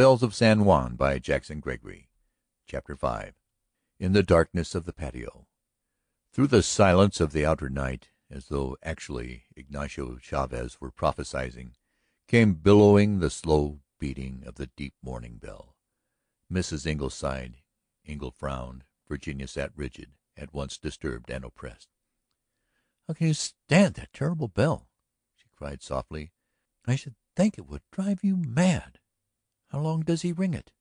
Bells of San Juan by Jackson Gregory CHAPTER V In the darkness of the patio, through the silence of the outer night, as though actually Ignacio Chavez were prophesying, came billowing the slow beating of the deep mourning bell. Mrs. Engle sighed, Engle frowned, Virginia sat rigid, at once disturbed and oppressed. "How can you stand that terrible bell?" she cried softly. "I should think it would drive you mad. How long does he ring it?"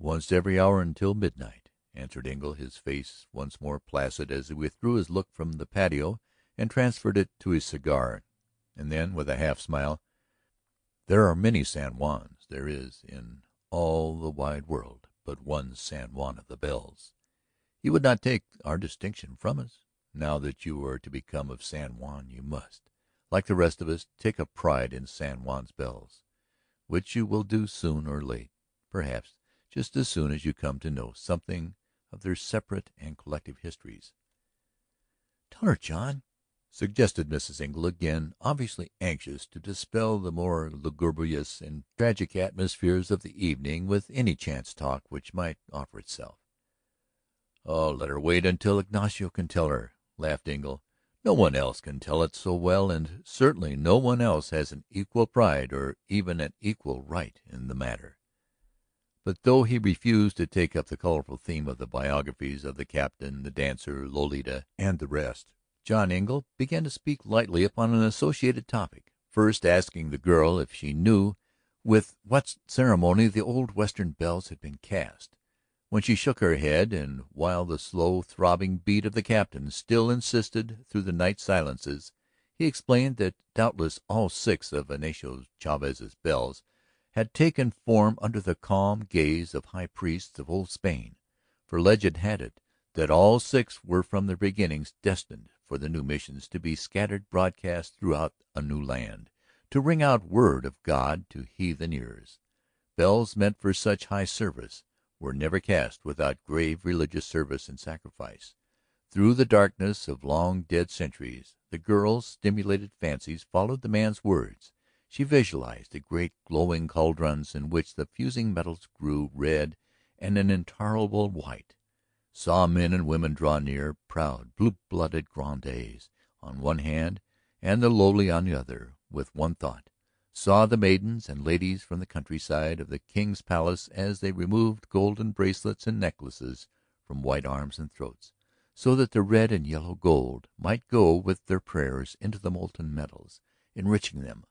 "Once every hour until midnight," answered Engle, his face once more placid as he withdrew his look from the patio and transferred it to his cigar. And then, with a half smile, "There are many San Juans; there is, in all the wide world, but one San Juan of the Bells. He would not take our distinction from us. Now that you are to become of San Juan you must, like the rest of us, take a pride in San Juan's bells which you will do soon or late, perhaps just as soon as you come to know something of their separate and collective histories." "Tell her, John," suggested Mrs. Engle, again obviously anxious to dispel the more lugubrious and tragic atmospheres of the evening with any chance talk which might offer itself. "Oh, let her wait until Ignacio can tell her," laughed Engle. No one else can tell it so well and certainly no one else has an equal pride or even an equal right in the matter. But though he refused to take up the colorful theme of the biographies of the Captain, the dancer, Lolita, and the rest, John Engle began to speak lightly upon an associated topic, first asking the girl if she knew with what ceremony the old Western bells had been cast. When she shook her head, and while the slow throbbing beat of the Captain still insisted through the night silences, he explained that doubtless all six of Ignacio Chavez's bells had taken form under the calm gaze of high priests of old Spain, for legend had it that all six were from their beginnings destined for the new missions to be scattered broadcast throughout a new land, to ring out word of God to heathen ears. Bells meant for such high service were never cast without grave religious service and sacrifice. Through the darkness of long dead centuries the girl's stimulated fancies followed the man's words. She visualized the great glowing caldrons in which the fusing metals grew red and an intolerable white, saw men and women draw near, proud, blue blooded grandees on one hand and the lowly on the other, with one thought saw the maidens and ladies from the countryside of the King's Palace as they removed golden bracelets and necklaces from white arms and throats, so that the red and yellow gold might go with their prayers into the molten metals, enriching them,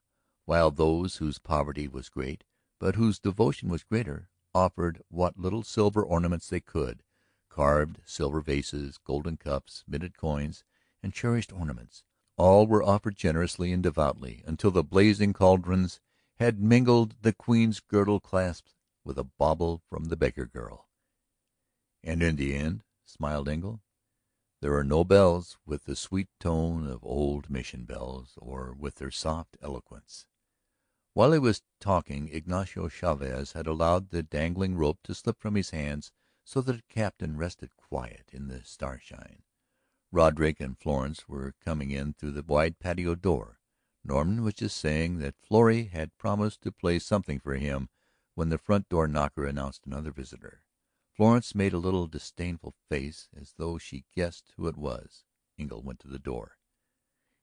while those whose poverty was great, but whose devotion was greater, offered what little silver ornaments they could, carved silver vases, golden cups, minted coins, and cherished ornaments. All were offered generously and devoutly until the blazing caldrons had mingled the Queen's girdle clasps with a bauble from the beggar girl. "And in the end," smiled Engle, "there are no bells with the sweet tone of old Mission bells or with their soft eloquence." While he was talking Ignacio Chavez had allowed the dangling rope to slip from his hands so that the Captain rested quiet in the starshine. Roderick and Florence were coming in through the wide patio door. Norton was just saying that Florrie had promised to play something for him when the front door knocker announced another visitor. Florence made a little disdainful face as though she guessed who it was. Engle went to the door.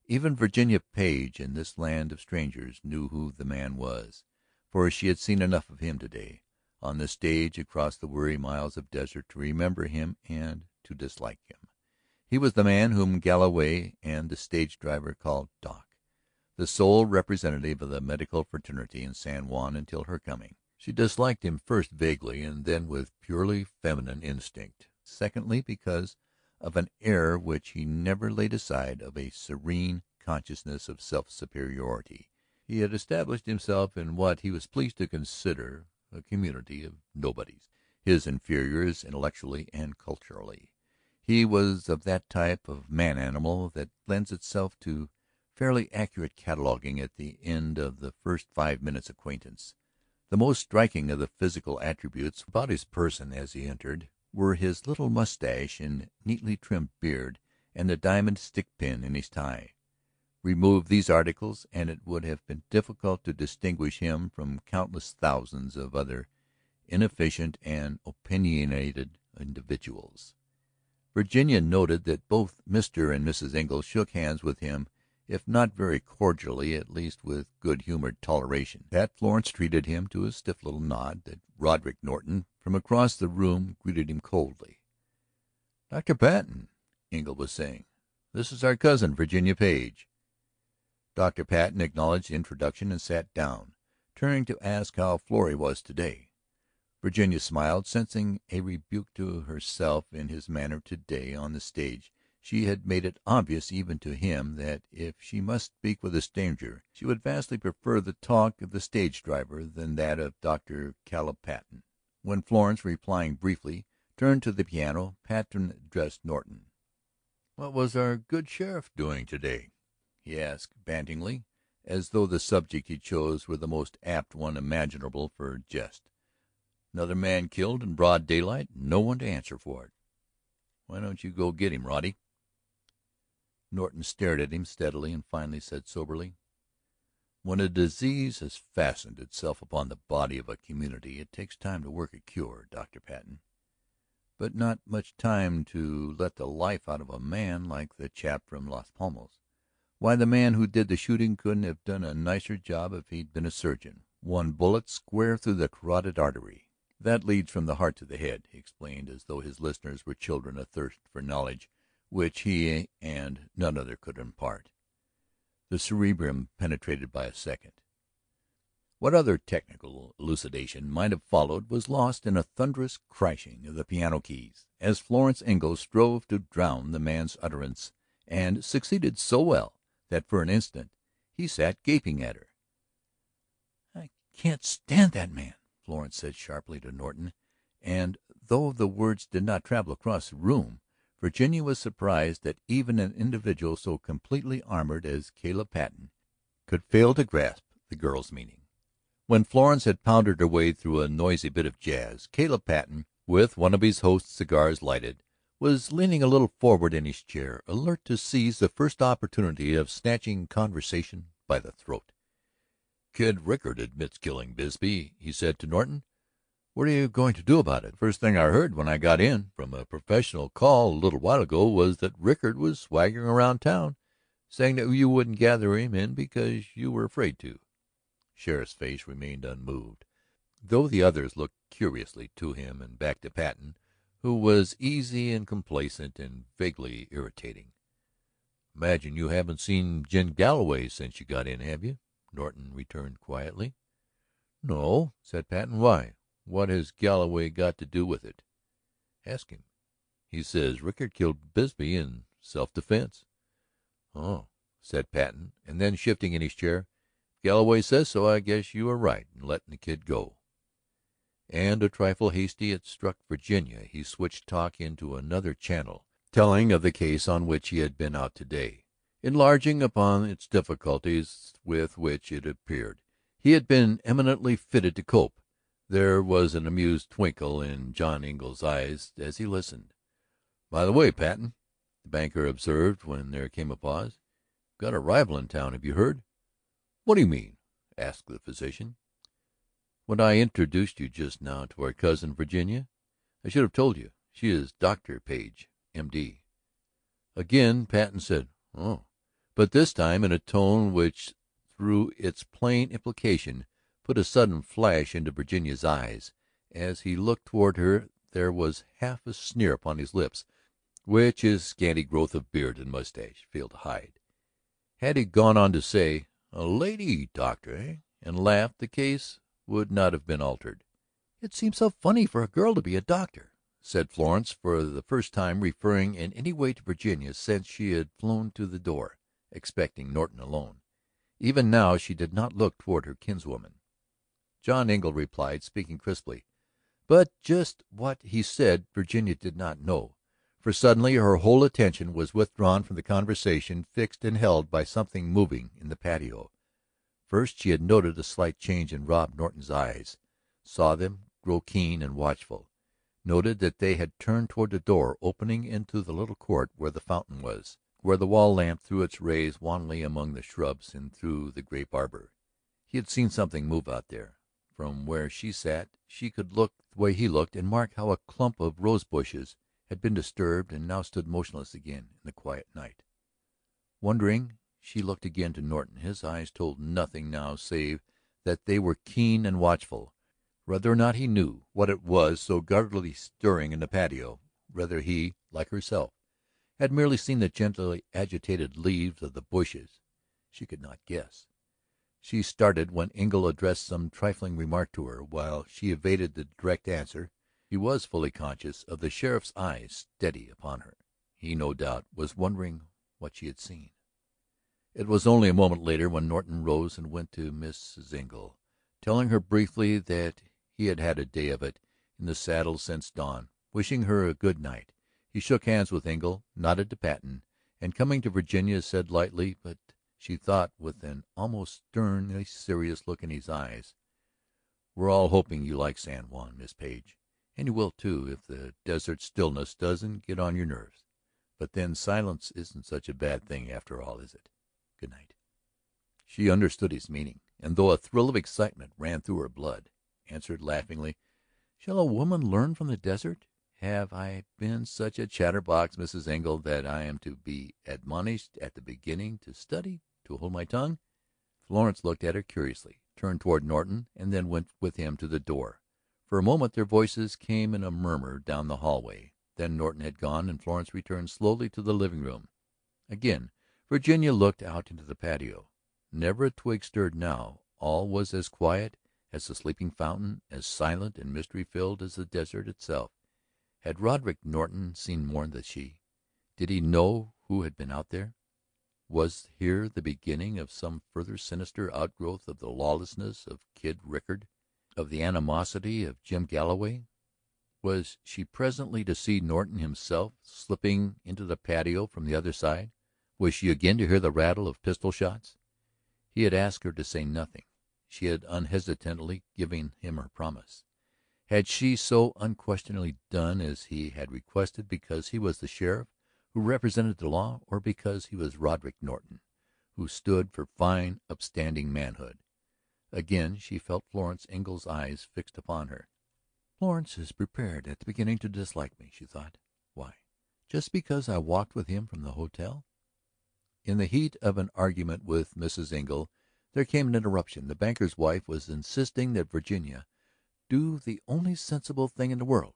Even Virginia Page in this land of strangers knew who the man was, for she had seen enough of him today, on the stage across the weary miles of desert, to remember him and to dislike him. He was the man whom Galloway and the stage driver called Doc, the sole representative of the medical fraternity in San Juan until her coming. She disliked him first vaguely and then with purely feminine instinct; secondly because of an air which he never laid aside of a serene consciousness of self superiority. He had established himself in what he was pleased to consider a community of nobodies, his inferiors intellectually and culturally. He was of that type of man animal that lends itself to fairly accurate cataloguing at the end of the first five minutes' acquaintance. The most striking of the physical attributes about his person as he entered were his little mustache and neatly trimmed beard and the diamond stick pin in his tie. Remove these articles and it would have been difficult to distinguish him from countless thousands of other inefficient and opinionated individuals. Virginia noted that both Mr. and Mrs. Engle shook hands with him if not very cordially at least with good humored toleration, that Florence treated him to a stiff little nod, that Roderick Norton from across the room greeted him coldly. "Dr. Patten," Engle was saying, "this is our cousin, Virginia Page." Dr. Patten acknowledged the introduction and sat down, turning to ask how Florrie was today. Virginia smiled, sensing a rebuke to herself in his manner to day on the stage. She had made it obvious even to him that if she must speak with a stranger she would vastly prefer the talk of the stage driver than that of Dr. Caleb Patten. When Florence, replying briefly, turned to the piano, Patten addressed Norton. "What was our good sheriff doing today?" he asked banteringly, as though the subject he chose were the most apt one imaginable for jest. "Another man killed in broad daylight and no one to answer for it. Why don't you go get him, Roddy?" Norton stared at him steadily and finally said soberly: "When a disease has fastened itself upon the body of a community it takes time to work a cure, Dr. Patten, but not much time to let the life out of a man like the chap from Las Palmas. Why, the man who did the shooting couldn't have done a nicer job if he'd been a surgeon. One bullet square through the carotid artery. That leads from the heart to the head," he explained, as though his listeners were children athirst for knowledge which he and none other could impart. The cerebrum penetrated by a second. What other technical elucidation might have followed was lost in a thunderous crashing of the piano keys, as Florence Engle strove to drown the man's utterance and succeeded so well that for an instant he sat gaping at her. "I can't stand that man!" Florence said sharply to Norton, and though the words did not travel across the room, Virginia was surprised that even an individual so completely armored as Caleb Patten could fail to grasp the girl's meaning. When Florence had pounded her way through a noisy bit of jazz, Caleb Patten, with one of his host's cigars lighted, was leaning a little forward in his chair, alert to seize the first opportunity of snatching conversation by the throat. "Kid Rickard admits killing Bisbee," he said to Norton. "What are you going to do about it? First thing I heard when I got in from a professional call a little while ago was that Rickard was swaggering around town, saying that you wouldn't gather him in because you were afraid to." Sheriff's face remained unmoved, though the others looked curiously to him and back to Patten who was easy and complacent and vaguely irritating. "Imagine you haven't seen Jim Galloway since you got in, have you?" Norton returned quietly. "No," said Patten. "Why? What has Galloway got to do with it?" "Ask him. He says Rickard killed Bisbee in self defense." "Oh," said Patten, and then shifting in his chair, "If Galloway says so, I guess you are right in letting the kid go." And a trifle hasty it struck Virginia he switched talk into another channel, telling of the case on which he had been out today, enlarging upon its difficulties with which it appeared he had been eminently fitted to cope. There was an amused twinkle in John Engle's eyes as he listened. "By the way, Patten," the banker observed when there came a pause, "you've got a rival in town. Have you heard?" "What do you mean?" asked the physician. When I introduced you just now to our cousin Virginia, I should have told you. She is Dr. Page, M.D." Again Patten said, "Oh," but this time in a tone which through its plain implication put a sudden flash into Virginia's eyes. As he looked toward her there was half a sneer upon his lips which his scanty growth of beard and mustache failed to hide. Had he gone on to say, "A lady doctor, eh?" and laughed, the case would not have been altered. "It seems so funny for a girl to be a doctor," said Florence, for the first time referring in any way to Virginia since she had flown to the door, expecting Norton alone. Even now she did not look toward her kinswoman. John Engle replied, speaking crisply. But just what he said Virginia did not know, for suddenly her whole attention was withdrawn from the conversation, fixed and held by something moving in the patio. First she had noted a slight change in Rod Norton's eyes, saw them grow keen and watchful, noted that they had turned toward the door opening into the little court where the fountain was. Where the wall lamp threw its rays wanly among the shrubs and through the grape arbor. He had seen something move out there. From where she sat she could look the way he looked and mark how a clump of rose bushes had been disturbed and now stood motionless again in the quiet night. Wondering, she looked again to Norton. His eyes told nothing now save that they were keen and watchful. Whether or not he knew what it was so guardedly stirring in the patio, whether he, like herself, had merely seen the gently agitated leaves of the bushes, she could not guess. She started when Engle addressed some trifling remark to her. While she evaded the direct answer, he was fully conscious of the sheriff's eyes steady upon her. He, no doubt, was wondering what she had seen. It was only a moment later when Norton rose and went to Mrs. Engle, telling her briefly that he had had a day of it in the saddle since dawn, wishing her a good night. He shook hands with Engle, nodded to Patten, and coming to Virginia said lightly, but she thought with an almost sternly serious look in his eyes: "We're all hoping you like San Juan, Miss Page. And you will, too, if the desert stillness doesn't get on your nerves. But then silence isn't such a bad thing after all, is it? Good night." She understood his meaning, and though a thrill of excitement ran through her blood, answered laughingly: "Shall a woman learn from the desert? Have I been such a chatterbox, Mrs. Engle, that I am to be admonished at the beginning to study to hold my tongue?" Florence looked at her curiously, turned toward Norton, and then went with him to the door. For a moment their voices came in a murmur down the hallway. Then Norton had gone and Florence returned slowly to the living room. Again Virginia looked out into the patio. Never a twig stirred now; all was as quiet as the sleeping fountain, as silent and mystery filled as the desert itself. Had Roderick Norton seen more than she? Did he know who had been out there? Was here the beginning of some further sinister outgrowth of the lawlessness of Kid Rickard, of the animosity of Jim Galloway? Was she presently to see Norton himself slipping into the patio from the other side? Was she again to hear the rattle of pistol shots? He had asked her to say nothing; she had unhesitatingly given him her promise. Had she so unquestioningly done as he had requested because he was the sheriff who represented the law, or because he was Roderick Norton who stood for fine, upstanding manhood? Again she felt Florence Engle's eyes fixed upon her. "Florence is prepared at the beginning to dislike me," she thought. "Why? Just because I walked with him from the hotel?" In the heat of an argument with Mrs. Engle there came an interruption. The banker's wife was insisting that Virginia do the only sensible thing in the world,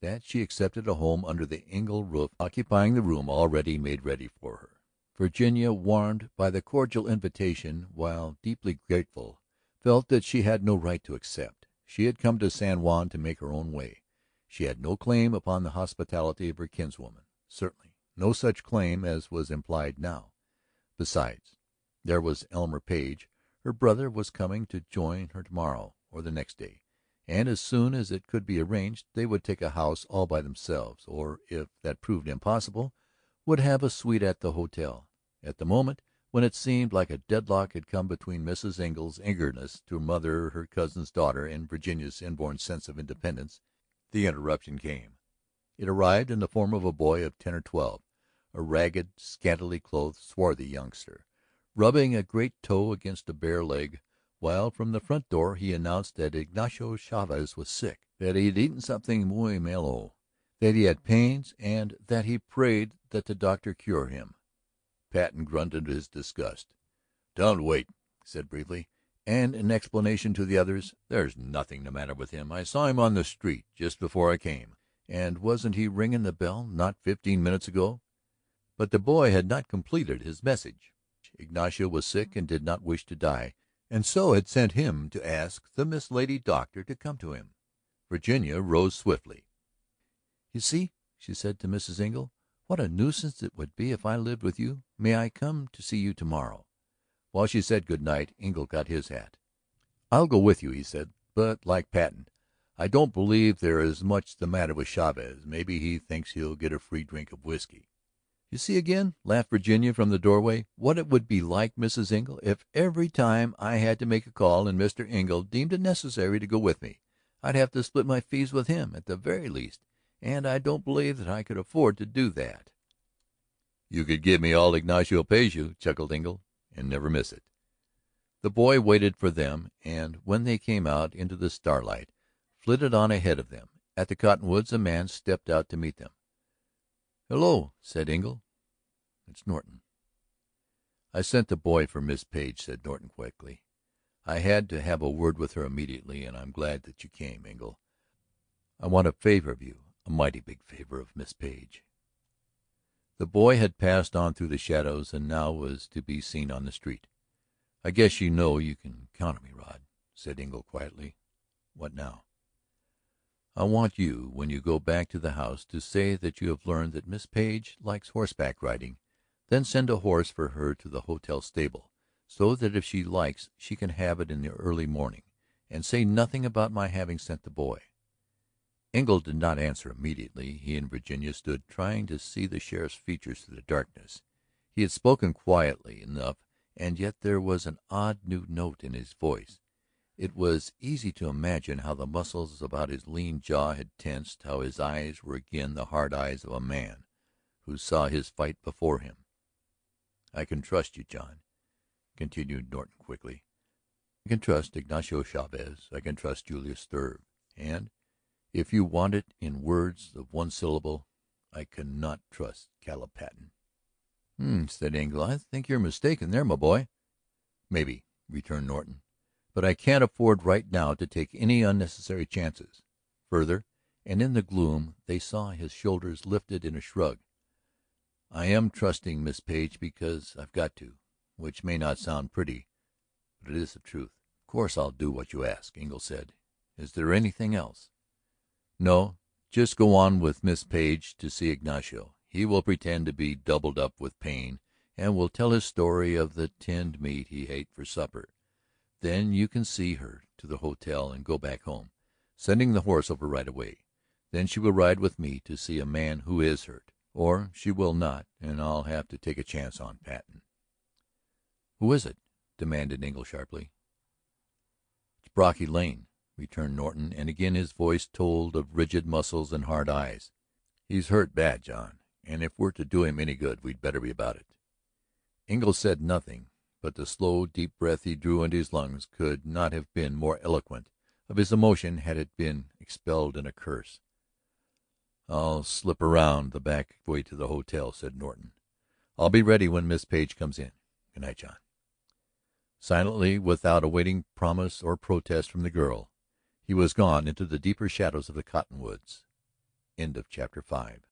that she accepted a home under the Engle roof occupying the room already made ready for her. Virginia, warmed by the cordial invitation while deeply grateful, felt that she had no right to accept. She had come to San Juan to make her own way; she had no claim upon the hospitality of her kinswoman, certainly no such claim as was implied now. Besides, there was Elmer Page; her brother was coming to join her to morrow or the next day, and as soon as it could be arranged they would take a house all by themselves, or, if that proved impossible, would have a suite at the hotel. At the moment when it seemed like a deadlock had come between Mrs. Engle's eagerness to mother her cousin's daughter and Virginia's inborn sense of independence, the interruption came. It arrived in the form of a boy of ten or twelve a ragged, scantily clothed, swarthy youngster, rubbing a great toe against a bare leg, while from the front door he announced that Ignacio Chavez was sick, that he had eaten something muy malo, that he had pains, and that he prayed that the doctor cure him. Patten grunted his disgust. "Tell him to wait," he said briefly. And in explanation to the others, "There's nothing the matter with him. I saw him on the street just before I came. And wasn't he ringing the bell not fifteen minutes ago?" But the boy had not completed his message. Ignacio was sick and did not wish to die, and so had sent him to ask the Miss Lady Doctor to come to him. Virginia rose swiftly. "You see," she said to Mrs. Engle, "what a nuisance it would be if I lived with you. May I come to see you to morrow?" While she said good night Engle got his hat. "I'll go with you," he said. "But, like Patten, I don't believe there is much the matter with Chavez. Maybe he thinks he'll get a free drink of whiskey." "You see again," laughed Virginia from the doorway, "what it would be like, Mrs. Engle, if every time I had to make a call and Mr. Engle deemed it necessary to go with me, I'd have to split my fees with him, at the very least. And I don't believe that I could afford to do that." "You could give me all Ignacio pays you," chuckled Engle, "and never miss it." The boy waited for them and, when they came out into the starlight, flitted on ahead of them. At the cottonwoods a man stepped out to meet them. "Hello," said Engle. "It's Norton." "I sent the boy for Miss Page," said Norton quickly. "I had to have a word with her immediately, and I'm glad that you came, Engle. I want a favor of you, a mighty big favor of Miss Page." The boy had passed on through the shadows and now was to be seen on the street. "I guess you know you can count on me, Rod," said Engle quietly. "What now?" "I want you, when you go back to the house, to say that you have learned that Miss Page likes horseback riding, then send a horse for her to the hotel stable, so that if she likes she can have it in the early morning. And say nothing about my having sent the boy." Engle did not answer immediately. He and Virginia stood trying to see the sheriff's features through the darkness. He had spoken quietly enough and yet there was an odd new note in his voice. It was easy to imagine how the muscles about his lean jaw had tensed, how his eyes were again the hard eyes of a man who saw his fight before him. "I can trust you, John," continued Norton quickly. "I can trust Ignacio Chavez, I can trust Julius Struve, and, if you want it in words of one syllable, I cannot trust Caleb Patten." "Hm," said Engle. "I think you're mistaken there, my boy." "Maybe," returned Norton. But I can't afford right now to take any unnecessary chances. Further, and in the gloom they saw his shoulders lifted in a shrug, I am trusting Miss Page because I've got to, which may not sound pretty, but it is the truth. "Of course I'll do what you ask," Engle said. "Is there anything else?" "No. Just go on with Miss Page to see Ignacio. He will pretend to be doubled up with pain and will tell his story of the tinned meat he ate for supper. Then you can see her to the hotel and go back home, sending the horse over right away. Then she will ride with me to see a man who is hurt. Or she will not, and I'll have to take a chance on Patten." "Who is it?" demanded Engle sharply. "It's Brocky Lane," returned Norton, and again his voice told of rigid muscles and hard eyes. "He's hurt bad, John, and if we're to do him any good we'd better be about it." Engle said nothing but the slow, deep breath he drew into his lungs could not have been more eloquent of his emotion had it been expelled in a curse. "I'll slip around the back way to the hotel," said Norton. "I'll be ready when Miss Page comes in. Good night, John." Silently, without awaiting promise or protest from the girl, he was gone into the deeper shadows of the cottonwoods. End of chapter 5